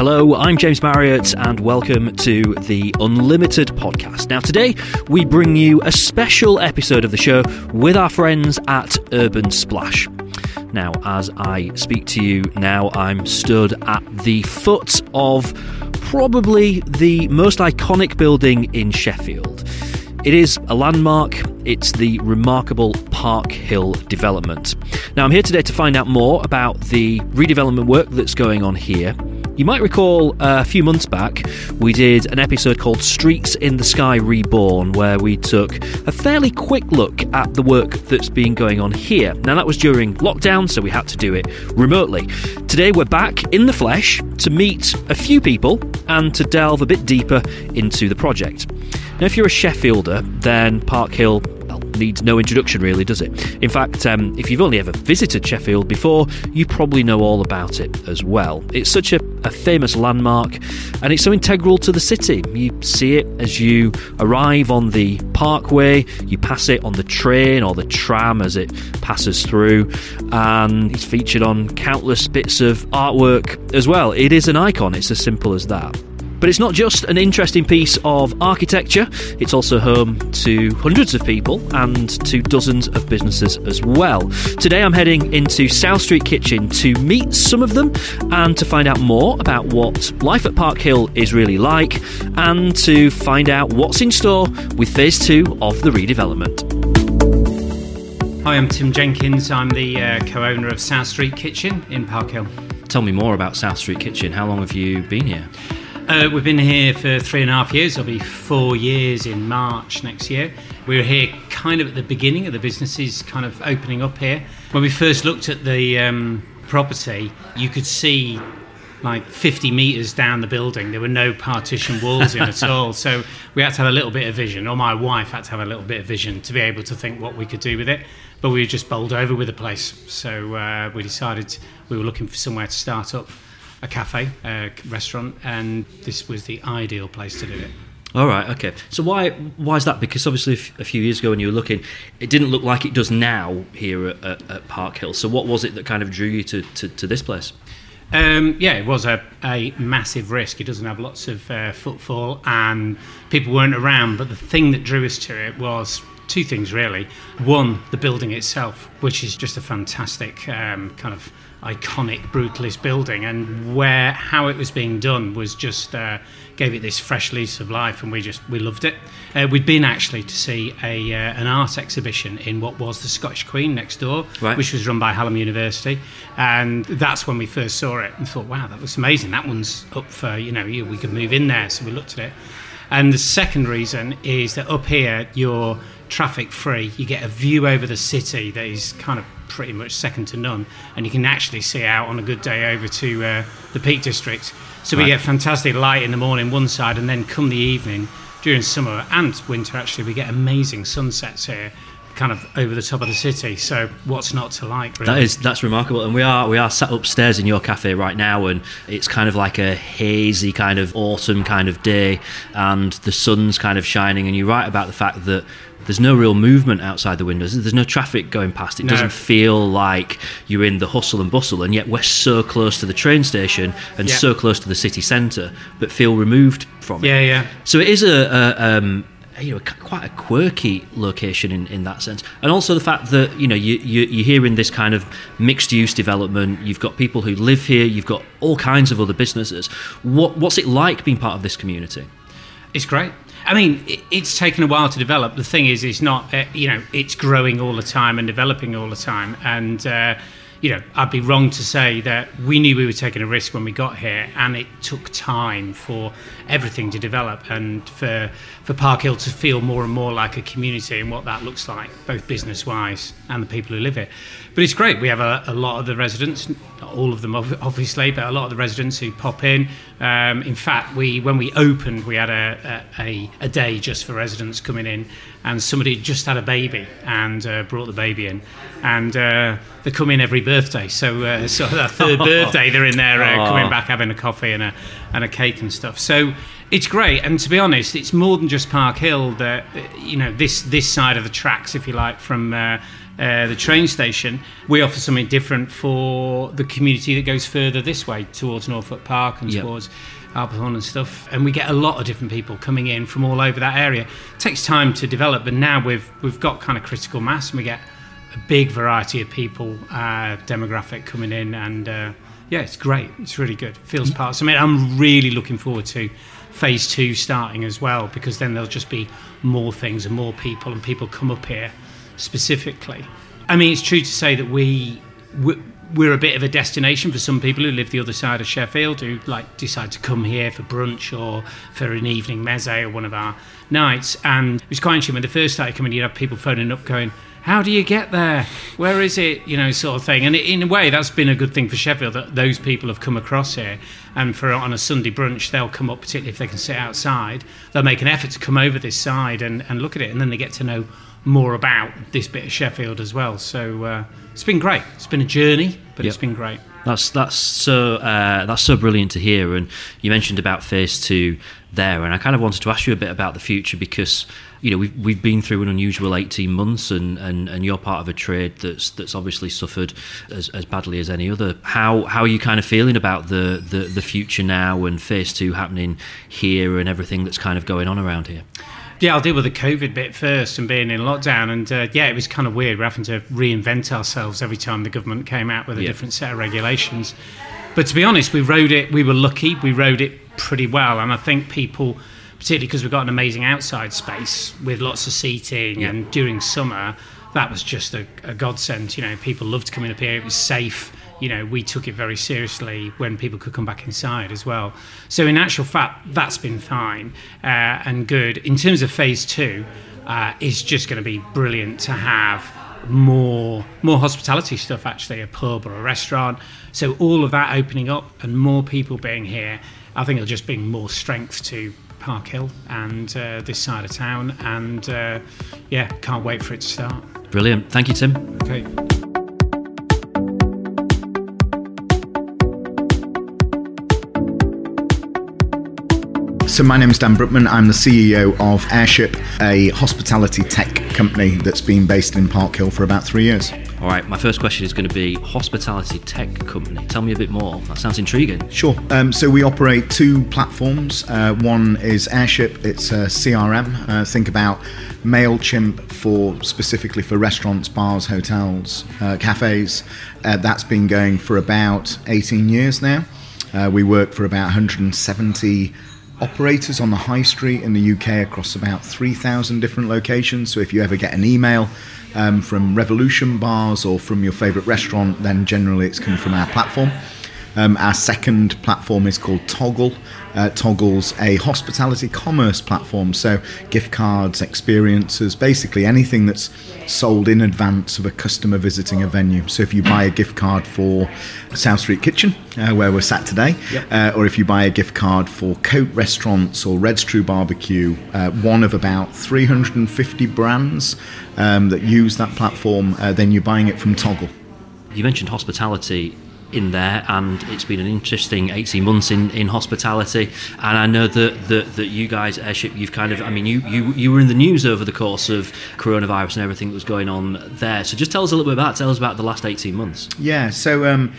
Hello, I'm James Marriott, and welcome to the Unlimited podcast. Now, today we bring you a special episode of the show with our friends at Urban Splash. Now, as I speak to you now, I'm stood at the foot of probably the most iconic building in Sheffield. It is a landmark, it's the remarkable Park Hill development. Now, I'm here today to find out more about the redevelopment work that's going on here. You might recall uh, a few months back, we did an episode called Streets in the Sky Reborn, where we took a fairly quick look at the work that's been going on here. Now, that was during lockdown, so we had to do it remotely. Today, we're back in the flesh to meet a few people and to delve a bit deeper into the project. Now, if you're a Sheffielder, then Park Hill needs no introduction, really, does it? In fact, um, if you've only ever visited Sheffield before, you probably know all about it as well. It's such a, a famous landmark and it's so integral to the city. You see it as you arrive on the parkway, you pass it on the train or the tram as it passes through, and it's featured on countless bits of artwork as well. It is an icon, it's as simple as that. But it's not just an interesting piece of architecture, it's also home to hundreds of people and to dozens of businesses as well. Today I'm heading into South Street Kitchen to meet some of them and to find out more about what life at Park Hill is really like and to find out what's in store with phase two of the redevelopment. Hi, I'm Tim Jenkins. I'm the uh, co owner of South Street Kitchen in Park Hill. Tell me more about South Street Kitchen. How long have you been here? Uh, we've been here for three and a half years. It'll be four years in March next year. We were here kind of at the beginning of the businesses kind of opening up here. When we first looked at the um, property, you could see like 50 metres down the building. There were no partition walls in at all. So we had to have a little bit of vision, or my wife had to have a little bit of vision to be able to think what we could do with it. But we were just bowled over with the place. So uh, we decided we were looking for somewhere to start up a cafe, a restaurant, and this was the ideal place to do it. All right, okay. So why why is that? Because obviously a few years ago when you were looking, it didn't look like it does now here at, at, at Park Hill. So what was it that kind of drew you to, to, to this place? Um, yeah, it was a, a massive risk. It doesn't have lots of uh, footfall and people weren't around. But the thing that drew us to it was two things really. One, the building itself, which is just a fantastic um, kind of iconic brutalist building, and where how it was being done was just uh, gave it this fresh lease of life, and we just we loved it. Uh, we'd been actually to see a uh, an art exhibition in what was the Scottish Queen next door, Right. which was run by Hallam University, and that's when we first saw it and thought, wow, that was amazing. That one's up for you know we could move in there, so we looked at it. And the second reason is that up here you're traffic free. You get a view over the city that is kind of pretty much second to none, and you can actually see out on a good day over to uh, the Peak District. So we Right. get fantastic light in the morning one side, and then come the evening during summer and winter actually we get amazing sunsets here, kind of over the top of the city. So what's not to like? Really? That is that's remarkable, and we are we are sat upstairs in your cafe right now, and it's kind of like a hazy kind of autumn kind of day, and the sun's kind of shining, and you write about the fact that there's no real movement outside the windows. There's no traffic going past. It No. doesn't feel like you're in the hustle and bustle, and yet we're so close to the train station and Yeah. so close to the city centre, but feel removed from it. Yeah, yeah. So it is a, a um, you know quite a quirky location in, in that sense, and also the fact that you know you, you you're here in this kind of mixed use development. You've got people who live here. You've got all kinds of other businesses. What what's it like being part of this community? It's great. I mean, it's taken a while to develop. The thing is, it's not, uh, you know, it's growing all the time and developing all the time. And, uh, you know, I'd be wrong to say that we knew we were taking a risk when we got here, and it took time for everything to develop and for, for Park Hill to feel more and more like a community and what that looks like, both business wise and the people who live here. But it's great. We have a, a lot of the residents, not all of them obviously, but a lot of the residents who pop in. Um, in fact, we when we opened, we had a, a, a, day just for residents coming in, and somebody just had a baby and uh, brought the baby in, and uh, they come in every birthday. So, uh, so that third birthday, they're in there uh, coming back having a coffee and a and a cake and stuff. So it's great. And to be honest, it's more than just Park Hill. That you know this this side of the tracks, if you like, from uh, uh, the train station, we offer something different for the community that goes further this way towards Norfolk Park and Yep. towards Arbourthorne and stuff. And we get a lot of different people coming in from all over that area. It takes time to develop, but now we've we've got kind of critical mass, and we get a big variety of people uh, demographic coming in, and uh, yeah, it's great. It's really good. Feels mm. part. So, I mean, I'm really looking forward to phase two starting as well, because then there'll just be more things and more people, and people come up here specifically. I mean, it's true to say that we. we we're a bit of a destination for some people who live the other side of Sheffield who like decide to come here for brunch or for an evening meze or one of our nights. And it was quite interesting when they first started coming. You'd have people phoning up going, "How do you get there? Where is it?" You know, sort of thing. And in a way, that's been a good thing for Sheffield that those people have come across here. And for on a Sunday brunch, they'll come up, particularly if they can sit outside. They'll make an effort to come over this side and, and look at it, and then they get to know more about this bit of Sheffield as well. So uh, it's been great. It's been a journey, but it's been great. That's that's so uh, that's so brilliant to hear. And you mentioned about phase two there, and I kind of wanted to ask you a bit about the future because you know we've we've been through an unusual eighteen months, and, and, and you're part of a trade that's that's obviously suffered as, as badly as any other. How how are you kind of feeling about the, the the future now and phase two happening here and everything that's kind of going on around here? Yeah, I'll deal with the COVID bit first and being in lockdown. And uh, yeah, it was kind of weird. We're having to reinvent ourselves every time the government came out with a Yeah. different set of regulations. But to be honest, we rode it, we were lucky, we rode it pretty well. And I think people, particularly because we've got an amazing outside space with lots of seating Yeah. and during summer, that was just a, a godsend. You know, people loved coming up here, it was safe. You know, we took it very seriously when people could come back inside as well. So, in actual fact, that's been fine uh, and good. In terms of phase two, uh, it's just going to be brilliant to have more more hospitality stuff actually a pub or a restaurant so all of that opening up and more people being here i think it'll just bring more strength to park hill and uh, this side of town and uh, yeah can't wait for it to start Brilliant. Thank you, Tim. okay So, my name is Dan Brookman. I'm the CEO of Airship, a hospitality tech company that's been based in Park Hill for about three years. All right, my first question is going to be hospitality tech company. Tell me a bit more. That sounds intriguing. Sure. Um, so, we operate two platforms. Uh, one is Airship, it's a CRM. Uh, think about MailChimp for specifically for restaurants, bars, hotels, uh, cafes. Uh, that's been going for about 18 years now. Uh, we work for about 170 operators on the high street in the UK across about 3,000 different locations. So if you ever get an email um, from Revolution Bars or from your favourite restaurant, then generally it's come from our platform. Um, our second platform is called Toggle. Uh, Toggle's a hospitality commerce platform, so gift cards, experiences, basically anything that's sold in advance of a customer visiting a venue. So if you buy a gift card for South Street Kitchen, uh, where we're sat today, uh, or if you buy a gift card for Côte Restaurants or Red's True Barbecue, uh, one of about 350 brands um, that use that platform, uh, then you're buying it from Toggle. You mentioned hospitality in there, and it's been an interesting 18 months in, in hospitality. And I know that, that that you guys at Airship, you've kind of, I mean, you, you you were in the news over the course of coronavirus and everything that was going on there. So just tell us a little bit about, tell us about the last 18 months. Yeah, so um,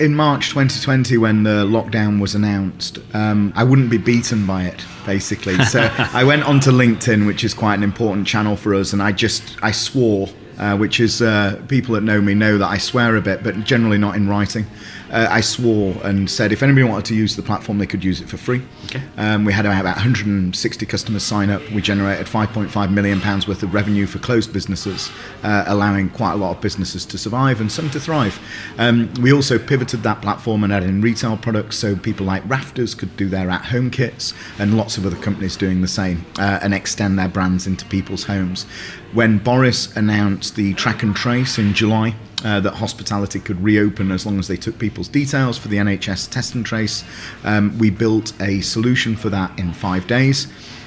in March 2020, when the lockdown was announced, um, I wouldn't be beaten by it, basically. So I went onto LinkedIn, which is quite an important channel for us, and I just I swore. Uh, which is uh, people that know me know that I swear a bit, but generally not in writing. Uh, I swore and said if anybody wanted to use the platform, they could use it for free. Okay. Um, we had about 160 customers sign up. We generated 5.5 million pounds worth of revenue for closed businesses, uh, allowing quite a lot of businesses to survive and some to thrive. Um, we also pivoted that platform and added in retail products, so people like Rafters could do their at-home kits, and lots of other companies doing the same uh, and extend their brands into people's homes. When Boris announced the track and trace in July, uh, that hospitality could reopen as long as they took people's details for the NHS test and trace. Um, we built a solution for that in five days.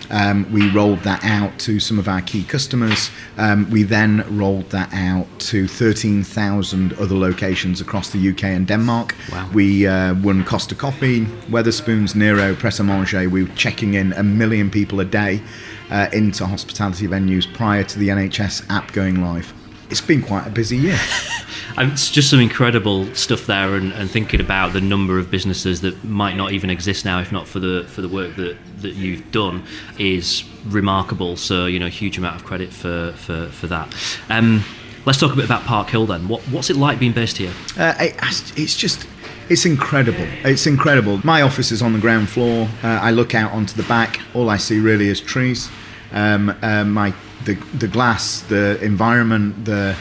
Um, we rolled that out to some of our key customers. Um, we then rolled that out to 13,000 other locations across the UK and Denmark. Wow. We uh, won Costa Coffee, Wetherspoons, Nero, Pret a Manger. We were checking in a million people a day uh, into hospitality venues prior to the NHS app going live it's been quite a busy year. It's just some incredible stuff there, and, and thinking about the number of businesses that might not even exist now, if not for the for the work that, that you've done, is remarkable. So you know, huge amount of credit for for, for that. Um, let's talk a bit about Park Hill then. What, what's it like being based here? Uh, it, it's just it's incredible. It's incredible. My office is on the ground floor. Uh, I look out onto the back. All I see really is trees. Um, uh, my the the glass, the environment, the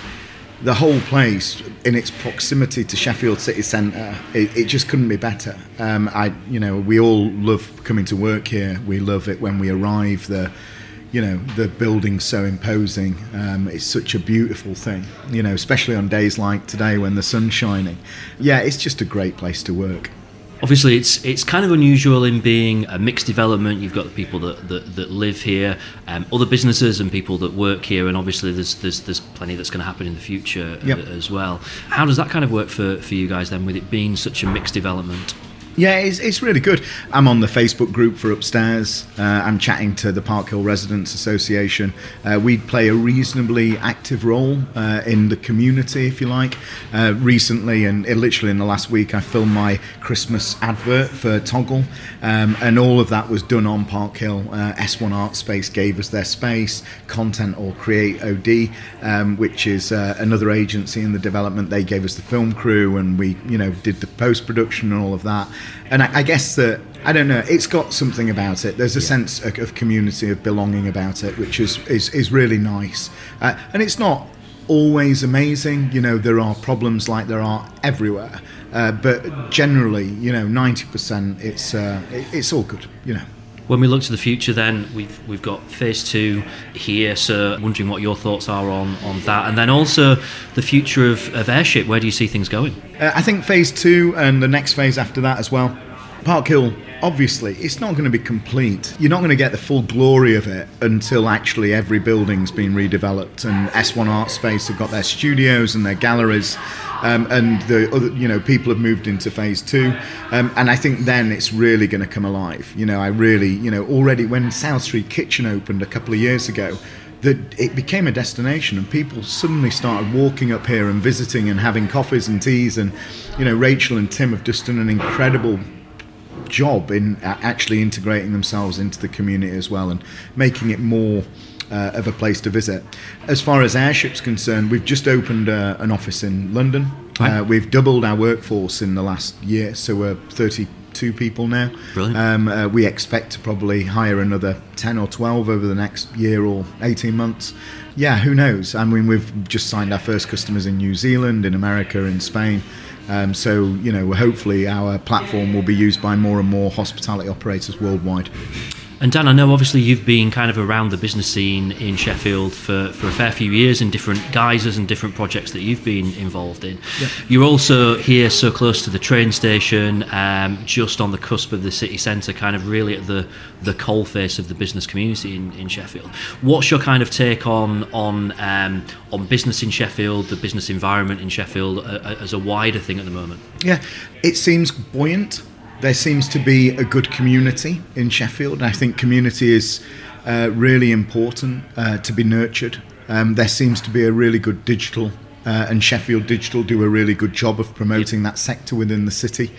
the whole place in its proximity to Sheffield city centre, it, it just couldn't be better. Um, I, you know, we all love coming to work here. We love it when we arrive. The, you know, the building's so imposing. Um, it's such a beautiful thing. You know, especially on days like today when the sun's shining. Yeah, it's just a great place to work obviously it's it's kind of unusual in being a mixed development. You've got the people that, that, that live here um, other businesses and people that work here and obviously there's there's, there's plenty that's going to happen in the future yep. as well. How does that kind of work for, for you guys then with it being such a mixed development yeah, it's, it's really good. I'm on the Facebook group for upstairs. Uh, I'm chatting to the Park Hill Residents Association. Uh, we play a reasonably active role uh, in the community, if you like. Uh, recently, and literally in the last week, I filmed my Christmas advert for Toggle, um, and all of that was done on Park Hill. Uh, S1 Art Space gave us their space, Content or Create OD, um, which is uh, another agency in the development. They gave us the film crew, and we, you know, did the post production and all of that and I, I, guess that I don't know. It's got something about it. There's a yeah. sense of, of, community, of belonging about it, which is is, is really nice. Uh, and it's not always amazing. You know, there are problems like there are everywhere. Uh, but generally, you know, ninety percent, it's uh, it, it's all good. You know. When we look to the future, then we've we've got phase two here. So, I'm wondering what your thoughts are on, on that, and then also the future of, of airship. Where do you see things going? Uh, I think phase two and the next phase after that as well. Park Hill, obviously, it's not going to be complete. You're not going to get the full glory of it until actually every building's been redeveloped and S1 Art Space have got their studios and their galleries um, and the other, you know, people have moved into phase two, um, and I think then it's really going to come alive. You know, I really, you know, already when South Street Kitchen opened a couple of years ago, that it became a destination and people suddenly started walking up here and visiting and having coffees and teas and you know Rachel and Tim have just done an incredible job in actually integrating themselves into the community as well and making it more uh, of a place to visit. As far as airship's concerned, we've just opened uh, an office in London. Uh, we've doubled our workforce in the last year, so we're 32 people now. Um, uh, we expect to probably hire another 10 or 12 over the next year or 18 months. Yeah, who knows? I mean, we've just signed our first customers in New Zealand, in America, in Spain. Um, so, you know, hopefully our platform will be used by more and more hospitality operators worldwide. And Dan, I know obviously you've been kind of around the business scene in Sheffield for, for a fair few years in different guises and different projects that you've been involved in. Yeah. You're also here so close to the train station, um, just on the cusp of the city centre, kind of really at the, the coalface of the business community in, in Sheffield. What's your kind of take on on um, on business in Sheffield, the business environment in Sheffield uh as a wider thing at the moment? Yeah, it seems buoyant there seems to be a good community in Sheffield, I think community is uh, really important uh, to be nurtured. Um, there seems to be a really good digital, uh, and Sheffield Digital do a really good job of promoting that sector within the city,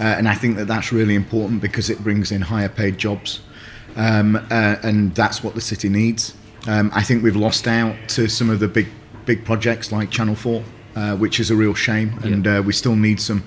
uh, and I think that that's really important because it brings in higher paid jobs, um, uh, and that's what the city needs. Um, I think we've lost out to some of the big big projects like Channel Four, uh, which is a real shame, and we still need some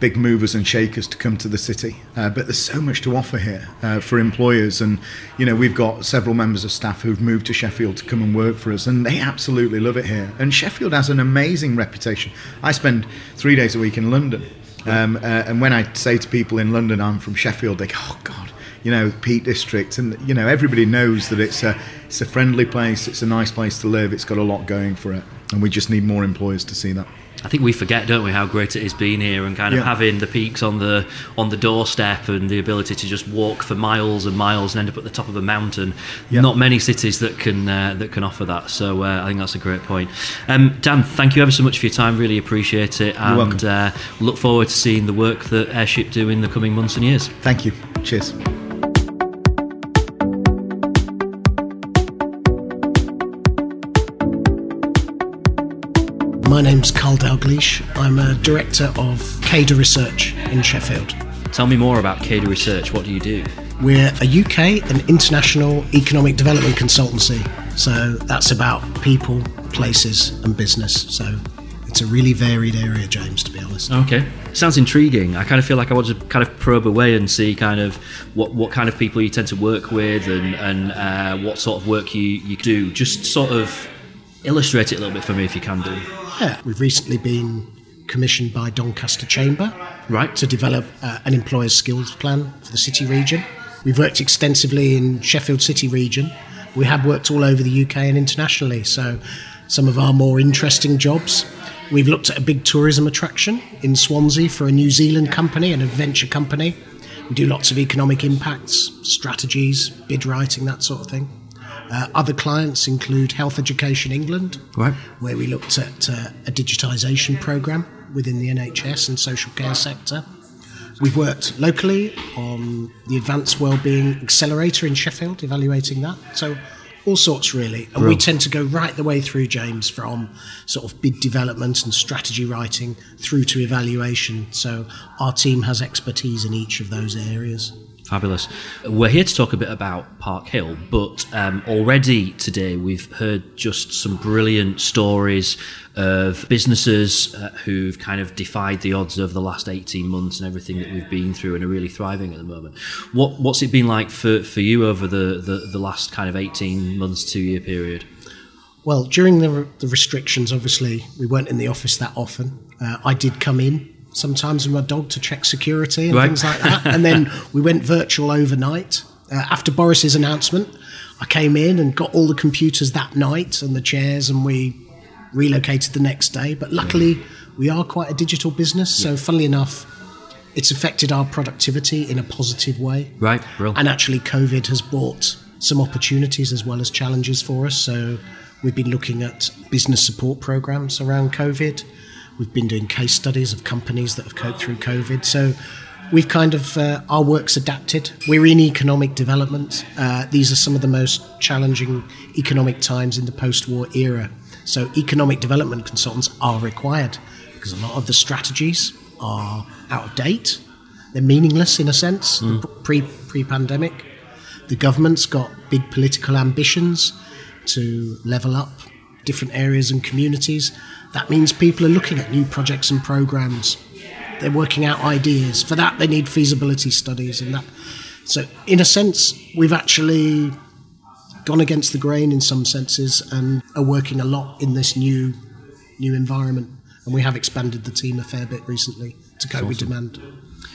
big movers and shakers to come to the city. Uh, but there's so much to offer here uh, for employers, and you know we've got several members of staff who've moved to Sheffield to come and work for us, and they absolutely love it here. And Sheffield has an amazing reputation. I spend three days a week in London, um, uh, and when I say to people in London I'm from Sheffield, they go, "Oh God." You know, Peak District, and you know everybody knows that it's a it's a friendly place, it's a nice place to live, it's got a lot going for it, and we just need more employers to see that. I think we forget, don't we, how great it has been here and kind of yeah. having the peaks on the on the doorstep and the ability to just walk for miles and miles and end up at the top of a mountain. Yeah. Not many cities that can uh, that can offer that. So uh, I think that's a great point. Um, Dan, thank you ever so much for your time. Really appreciate it, and uh, look forward to seeing the work that Airship do in the coming months and years. Thank you. Cheers. My name's Karl Dalgleish. I'm a director of Kada Research in Sheffield. Tell me more about Kada Research. What do you do? We're a UK and international economic development consultancy. So that's about people, places, and business. So it's a really varied area, James, to be honest. Okay. Sounds intriguing. I kind of feel like I want to kind of probe away and see kind of what, what kind of people you tend to work with and, and uh, what sort of work you, you do. Just sort of illustrate it a little bit for me if you can do. Yeah, we've recently been commissioned by Doncaster Chamber Right. to develop uh, an employer's skills plan for the city region. We've worked extensively in Sheffield City region. We have worked all over the UK and internationally. So, some of our more interesting jobs. We've looked at a big tourism attraction in Swansea for a New Zealand company, an adventure company. We do lots of economic impacts, strategies, bid writing, that sort of thing. Uh, other clients include Health Education England, Right. where we looked at uh, a digitisation programme within the NHS and social care sector. We've worked locally on the Advanced Wellbeing Accelerator in Sheffield, evaluating that. So, all sorts really. And we tend to go right the way through, James, from sort of bid development and strategy writing through to evaluation. So, our team has expertise in each of those areas. Fabulous. We're here to talk a bit about Park Hill, but um, already today we've heard just some brilliant stories of businesses uh, who've kind of defied the odds over the last 18 months and everything that we've been through and are really thriving at the moment. What, what's it been like for, for you over the, the, the last kind of 18 months, two year period? Well, during the, the restrictions, obviously, we weren't in the office that often. Uh, I did come in sometimes with my dog to check security and Right. things like that. and then we went virtual overnight. Uh, after Boris's announcement, I came in and got all the computers that night and the chairs, and we relocated the next day. But luckily, we are quite a digital business. So, funnily enough, it's affected our productivity in a positive way. Right, Brill. And actually, COVID has brought some opportunities as well as challenges for us. So, we've been looking at business support programs around COVID. We've been doing case studies of companies that have coped through COVID. So, we've kind of, uh, our work's adapted. We're in economic development. Uh, these are some of the most challenging economic times in the post war era. So, economic development consultants are required because a lot of the strategies are out of date. They're meaningless in a sense, pre pre pandemic. The government's got big political ambitions to level up different areas and communities. That means people are looking at new projects and programs. They're working out ideas. For that, they need feasibility studies and that. So, in a sense, we've actually gone against the grain in some senses and are working a lot in this new new environment. And we have expanded the team a fair bit recently to cope with demand.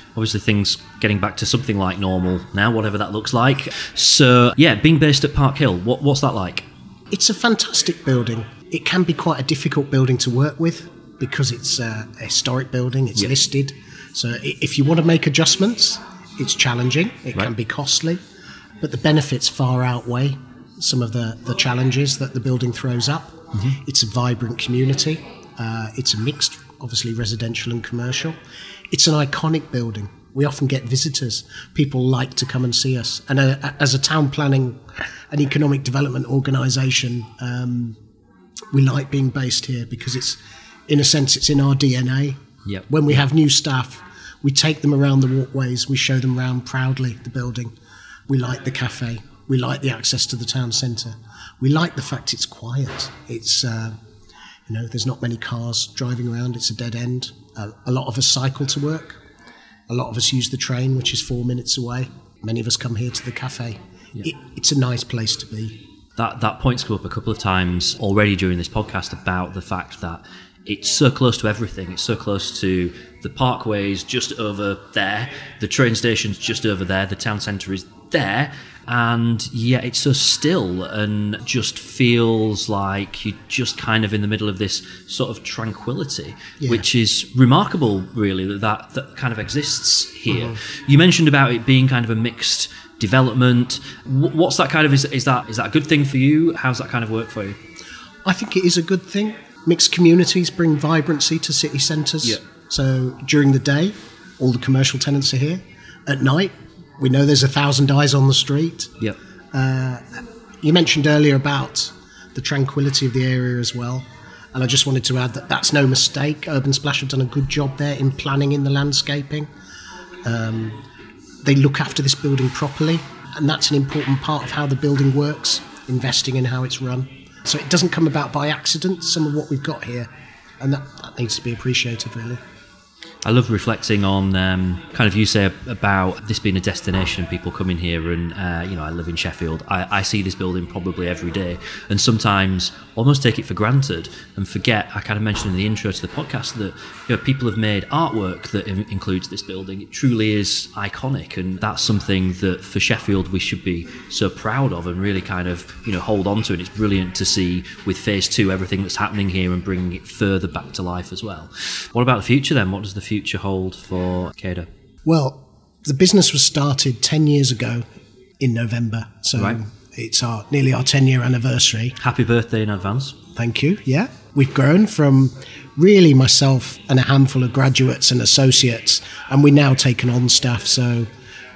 obviously things getting back to something like normal now, whatever that looks like. So, yeah, being based at Park Hill, what, what's that like? It's a fantastic building. It can be quite a difficult building to work with because it's a historic building, it's Yeah. listed. So if you want to make adjustments, it's challenging, it Right. can be costly, but the benefits far outweigh some of the, the challenges that the building throws up. It's a vibrant community, uh, it's a mixed, obviously residential and commercial. It's an iconic building. We often get visitors. People like to come and see us. And uh, as a town planning and economic development organisation, um, we like being based here because it's, in a sense, it's in our DNA. Yep. When we have new staff, we take them around the walkways, we show them around proudly the building. We like the cafe, we like the access to the town centre, we like the fact it's quiet. It's, uh, you know, there's not many cars driving around, it's a dead end. Uh, a lot of us cycle to work, a lot of us use the train, which is four minutes away. Many of us come here to the cafe. It, it's a nice place to be. That, that point's come up a couple of times already during this podcast about the fact that it's so close to everything. It's so close to the parkways just over there, the train station's just over there, the town centre is there, and yet it's so still and just feels like you're just kind of in the middle of this sort of tranquility, Yeah. which is remarkable, really, that, that that kind of exists here. Mm-hmm. You mentioned about it being kind of a mixed development. What's that kind of is, is that is that a good thing for you? How's that kind of work for you? I think it is a good thing. Mixed communities bring vibrancy to city centres. Yeah. So during the day, all the commercial tenants are here. At night, we know there's a thousand eyes on the street. Yep. You mentioned earlier about the tranquility of the area as well. And I just wanted to add that that's no mistake. Urban Splash have done a good job there in planning in the landscaping. Um, they look after this building properly, and that's an important part of how the building works, investing in how it's run. So it doesn't come about by accident, some of what we've got here, and that, that needs to be appreciated, really. I love reflecting on um, kind of you say about this being a destination, people coming here, and uh, you know I live in Sheffield. I, I, see this building probably every day, and sometimes almost take it for granted and forget. I kind of mentioned in the intro to the podcast that you know people have made artwork that in- includes this building. It truly is iconic, and that's something that for Sheffield we should be so proud of and really kind of you know hold on to. And it's brilliant to see with Phase Two everything that's happening here and bringing it further back to life as well. What about the future then? What does the future hold for Kada? Well, the business was started 10 years ago in November. So right. it's our nearly our 10 year anniversary. Happy birthday in advance. Thank you. Yeah. We've grown from really myself and a handful of graduates and associates, and we're now taken on staff. So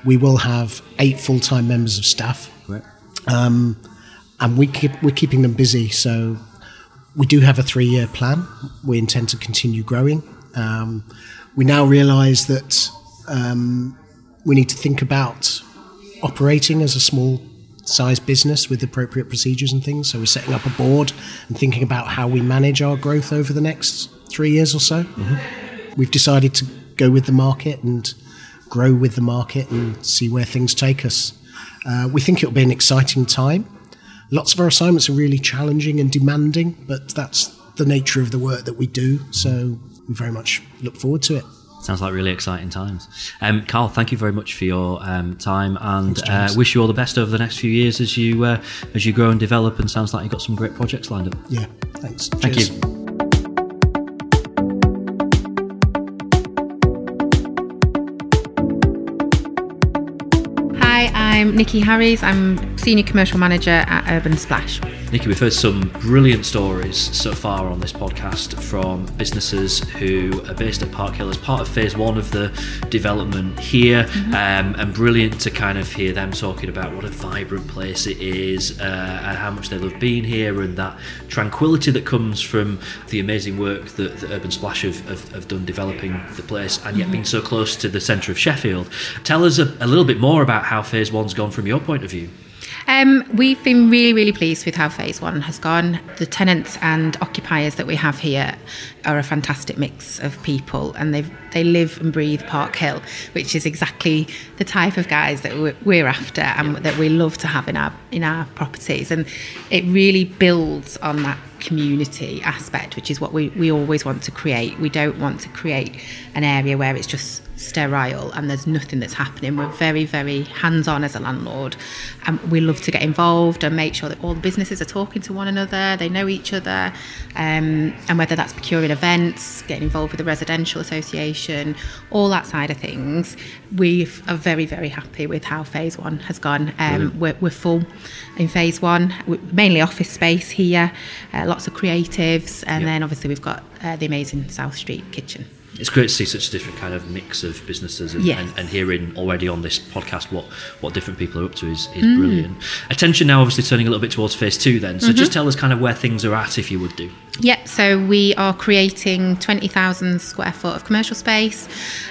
we will have eight full time members of staff. Right. Um, and we keep, we're keeping them busy. So we do have a three year plan. We intend to continue growing. Um, we now realise that um, we need to think about operating as a small size business with appropriate procedures and things. So we're setting up a board and thinking about how we manage our growth over the next three years or so. Mm-hmm. We've decided to go with the market and grow with the market and see where things take us. Uh, we think it'll be an exciting time. Lots of our assignments are really challenging and demanding, but that's the nature of the work that we do. So we very much look forward to it. Sounds like really exciting times. Um, Karl, thank you very much for your um, time, and Thanks, uh, wish you all the best over the next few years as you uh, as you grow and develop. And sounds like you've got some great projects lined up. Yeah, thanks. Thank Cheers. you. Hi, I'm Nicky Harries. I'm Senior Commercial Manager at Urban Splash. Nicky, we've heard some brilliant stories so far on this podcast from businesses who are based at Park Hill as part of phase one of the development here, mm-hmm. um, and brilliant to kind of hear them talking about what a vibrant place it is uh, and how much they love being here and that tranquility that comes from the amazing work that, that Urban Splash have, have, have, done developing the place and yet mm-hmm. being so close to the centre of Sheffield. Tell us a, a little bit more about how phase one's gone from your point of view. Um, we've been really, really pleased with how phase one has gone. The tenants and occupiers that we have here are a fantastic mix of people, and they they live and breathe Park Hill, which is exactly the type of guys that we're, after and that we love to have in our in our properties. And it really builds on that community aspect, which is what we, we always want to create. We don't want to create an area where it's just sterile and there's nothing that's happening. We're very, very hands on as a landlord and we love to get involved and make sure that all the businesses are talking to one another, they know each other, um, and whether that's procuring events, getting involved with the residential association, all that side of things. We are very, very happy with how phase one has gone. Um, we're, we're, full in phase one, mainly office space here, uh, lots of creatives, and yep. then obviously we've got uh, the amazing South Street kitchen it's great to see such a different kind of mix of businesses and, yes. and, and, hearing already on this podcast what, what different people are up to is, is mm. brilliant. Attention now obviously turning a little bit towards phase two then. So mm-hmm. just tell us kind of where things are at if you would do. Yep, so we are creating 20,000 square foot of commercial space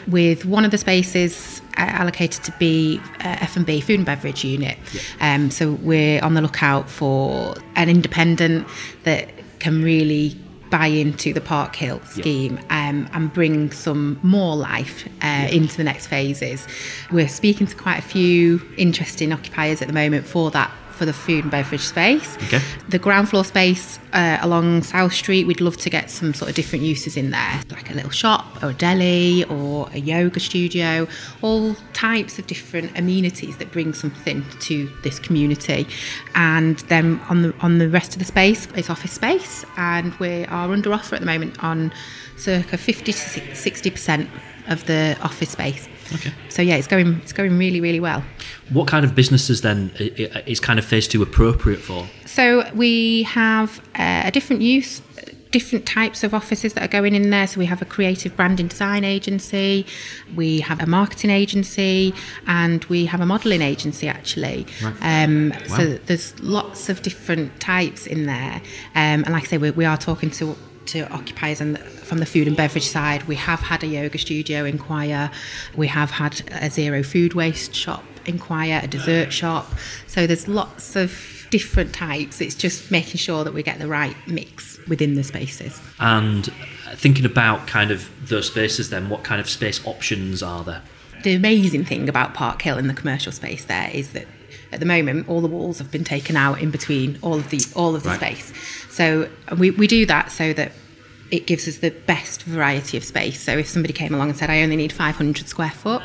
with one of the spaces uh, allocated to be uh, F&B, food and beverage unit. Yep. Um, so we're on the lookout for an independent that can really buy into the Park Hill scheme um, and bring some more life uh, into the next phases. We're speaking to quite a few interesting occupiers at the moment for that for the food and beverage space. Okay. The ground floor space uh, along South Street, we'd love to get some sort of different uses in there, like a little shop or a deli or a yoga studio, all types of different amenities that bring something to this community. And then on the on the rest of the space, it's office space, and we are under offer at the moment on circa 50 to 60 percent of the office space. Okay. So yeah, it's going it's going really really well. What kind of businesses then is kind of phase two appropriate for? So we have uh, a different use different types of offices that are going in there. So we have a creative branding design agency, we have a marketing agency, and we have a modelling agency actually. Right. Um, wow. So there's lots of different types in there. Um, and like I say, we, we are talking to to occupiers and from the food and beverage side. We have had a yoga studio inquire. We have had a zero food waste shop inquire, a dessert shop. So there's lots of different types. It's just making sure that we get the right mix within the spaces. And thinking about kind of those spaces, then what kind of space options are there? The amazing thing about Park Hill in the commercial space there is that at the moment all the walls have been taken out in between all of the all of the Right. space. So we, we do that so that it gives us the best variety of space. So if somebody came along and said, I only need 500 square foot,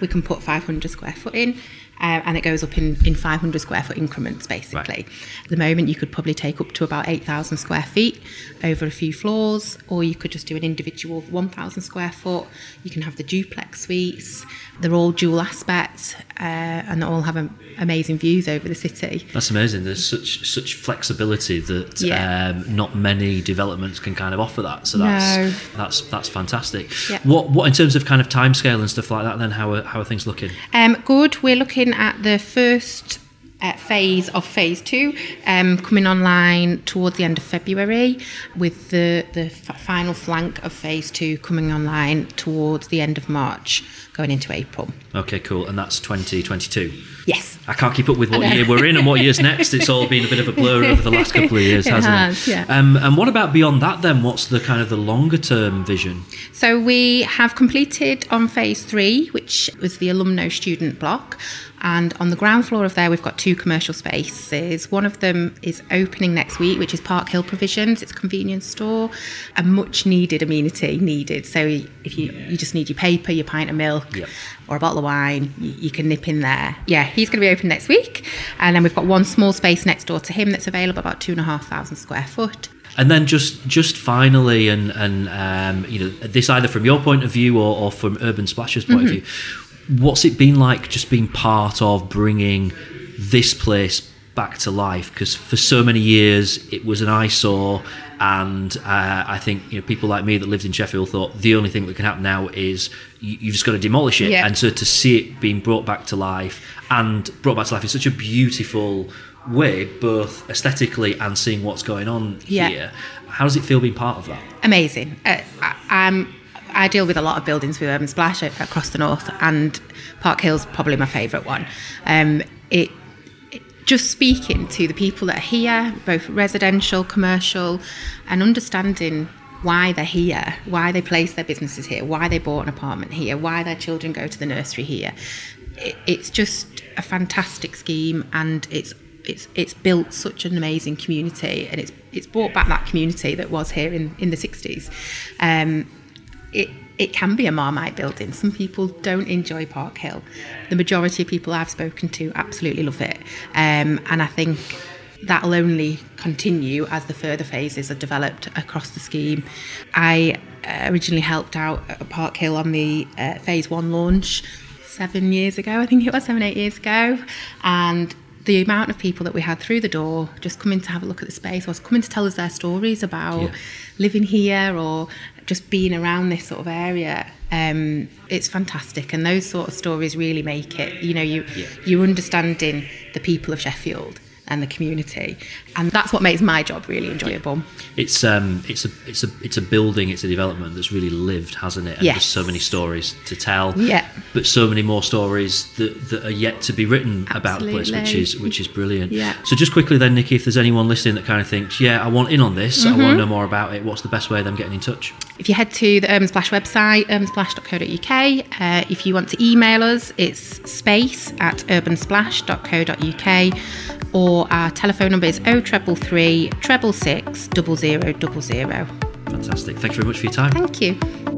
we can put 500 square foot in. Uh, and it goes up in, in 500 square foot increments basically. At the moment, you could probably take up to about 8,000 square feet over a few floors, or you could just do an individual 1,000 square foot. You can have the duplex suites. They're all dual aspect uh, and they all have am- amazing views over the city. That's amazing. There's such such flexibility that Yeah. um, not many developments can kind of offer that. So that's No. that's that's fantastic. Yeah. What what in terms of kind of timescale and stuff like that? Then how are, how are things looking? Um, good. We're looking at the first uh, phase of phase two um, coming online towards the end of February, with the the f- final flank of phase two coming online towards the end of March, going into April. Okay, cool. And that's 2022. Yes. I can't keep up with what year we're in and what year's next. It's all been a bit of a blur over the last couple of years, It hasn't has, it? yeah. Um, and what about beyond that then? What's the kind of the longer term vision? So we have completed on phase three, which was the alumno student block. And on the ground floor of there, we've got two commercial spaces. One of them is opening next week, which is Park Hill Provisions. It's a convenience store, a much needed amenity needed. So if you, you just need your paper, your pint of milk, Yep. or a bottle of wine, you, you can nip in there. Yeah, he's going to be open next week. And then we've got one small space next door to him that's available, about two and a half thousand square foot. And then just just finally, and and um, you know, this either from your point of view or, or from Urban Splash's point of view, what's it been like just being part of bringing this place back to life? Because for so many years it was an eyesore, and uh, I think you know people like me that lived in Sheffield thought the only thing that can happen now is you, you've just got to demolish it, Yeah. and so to see it being brought back to life and brought back to life in such a beautiful way, both aesthetically and seeing what's going on Yeah. here. How does it feel being part of that? amazing. Uh, I, I'm, I deal with a lot of buildings with Urban Splash across the north, and Park Hill's probably my favourite one. Um, it just speaking to the people that are here, both residential, commercial, and understanding why they're here, why they place their businesses here, why they bought an apartment here, why their children go to the nursery here. It, it's just a fantastic scheme, and it's it's it's built such an amazing community, and it's it's brought back that community that was here in in the sixties. Um, it it can be a Marmite building. Some people don't enjoy Park Hill. The majority of people I've spoken to absolutely love it, um, and I think that'll only continue as the further phases are developed across the scheme. I uh, originally helped out at Park Hill on the uh, phase one launch seven years ago, I think it was seven, eight years ago, and the amount of people that we had through the door just coming to have a look at the space was coming to tell us their stories about Yeah. living here or just being around this sort of area um, it's fantastic and those sort of stories really make it you know you Yeah. you're understanding the people of Sheffield and the community and that's what makes my job really enjoyable It's um, it's a it's a it's a building, it's a development that's really lived, hasn't it? And Yes. there's so many stories to tell. Yeah. But so many more stories that, that are yet to be written about the place, which is which is brilliant. Yeah. So just quickly then, Nicky, if there's anyone listening that kind of thinks, yeah, I want in on this, I Mm-hmm. want to know more about it. What's the best way of them getting in touch? If you head to the Urban Splash website, urbansplash.co.uk, uh, if you want to email us, it's space at urbansplash.co.uk or our telephone number is 0333 treble six double zero double zero. Fantastic. Thank you very much for your time. Thank you.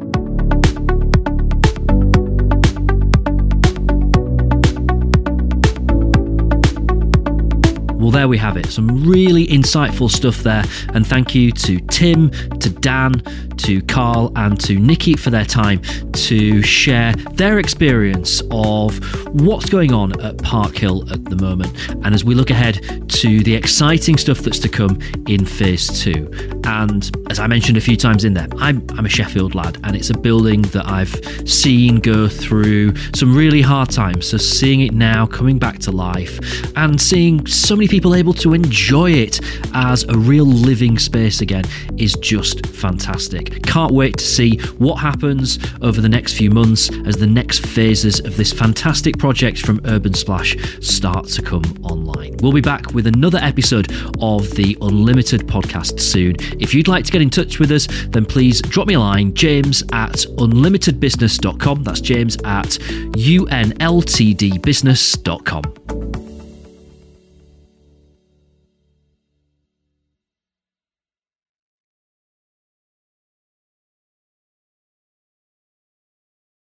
Well, there we have it. Some really insightful stuff there. And thank you to Tim, to Dan, to Karl, and to Nicky for their time to share their experience of what's going on at Park Hill at the moment. And as we look ahead to the exciting stuff that's to come in phase two. And as I mentioned a few times in there, I'm, I'm a Sheffield lad, and it's a building that I've seen go through some really hard times. So seeing it now coming back to life and seeing so many people able to enjoy it as a real living space again is just fantastic. Can't wait to see what happens over the next few months as the next phases of this fantastic project from Urban Splash start to come online. We'll be back with another episode of the Unlimited podcast soon. If you'd like to get in touch with us, then please drop me a line, james at unlimitedbusiness.com. That's james at unltdbusiness.com.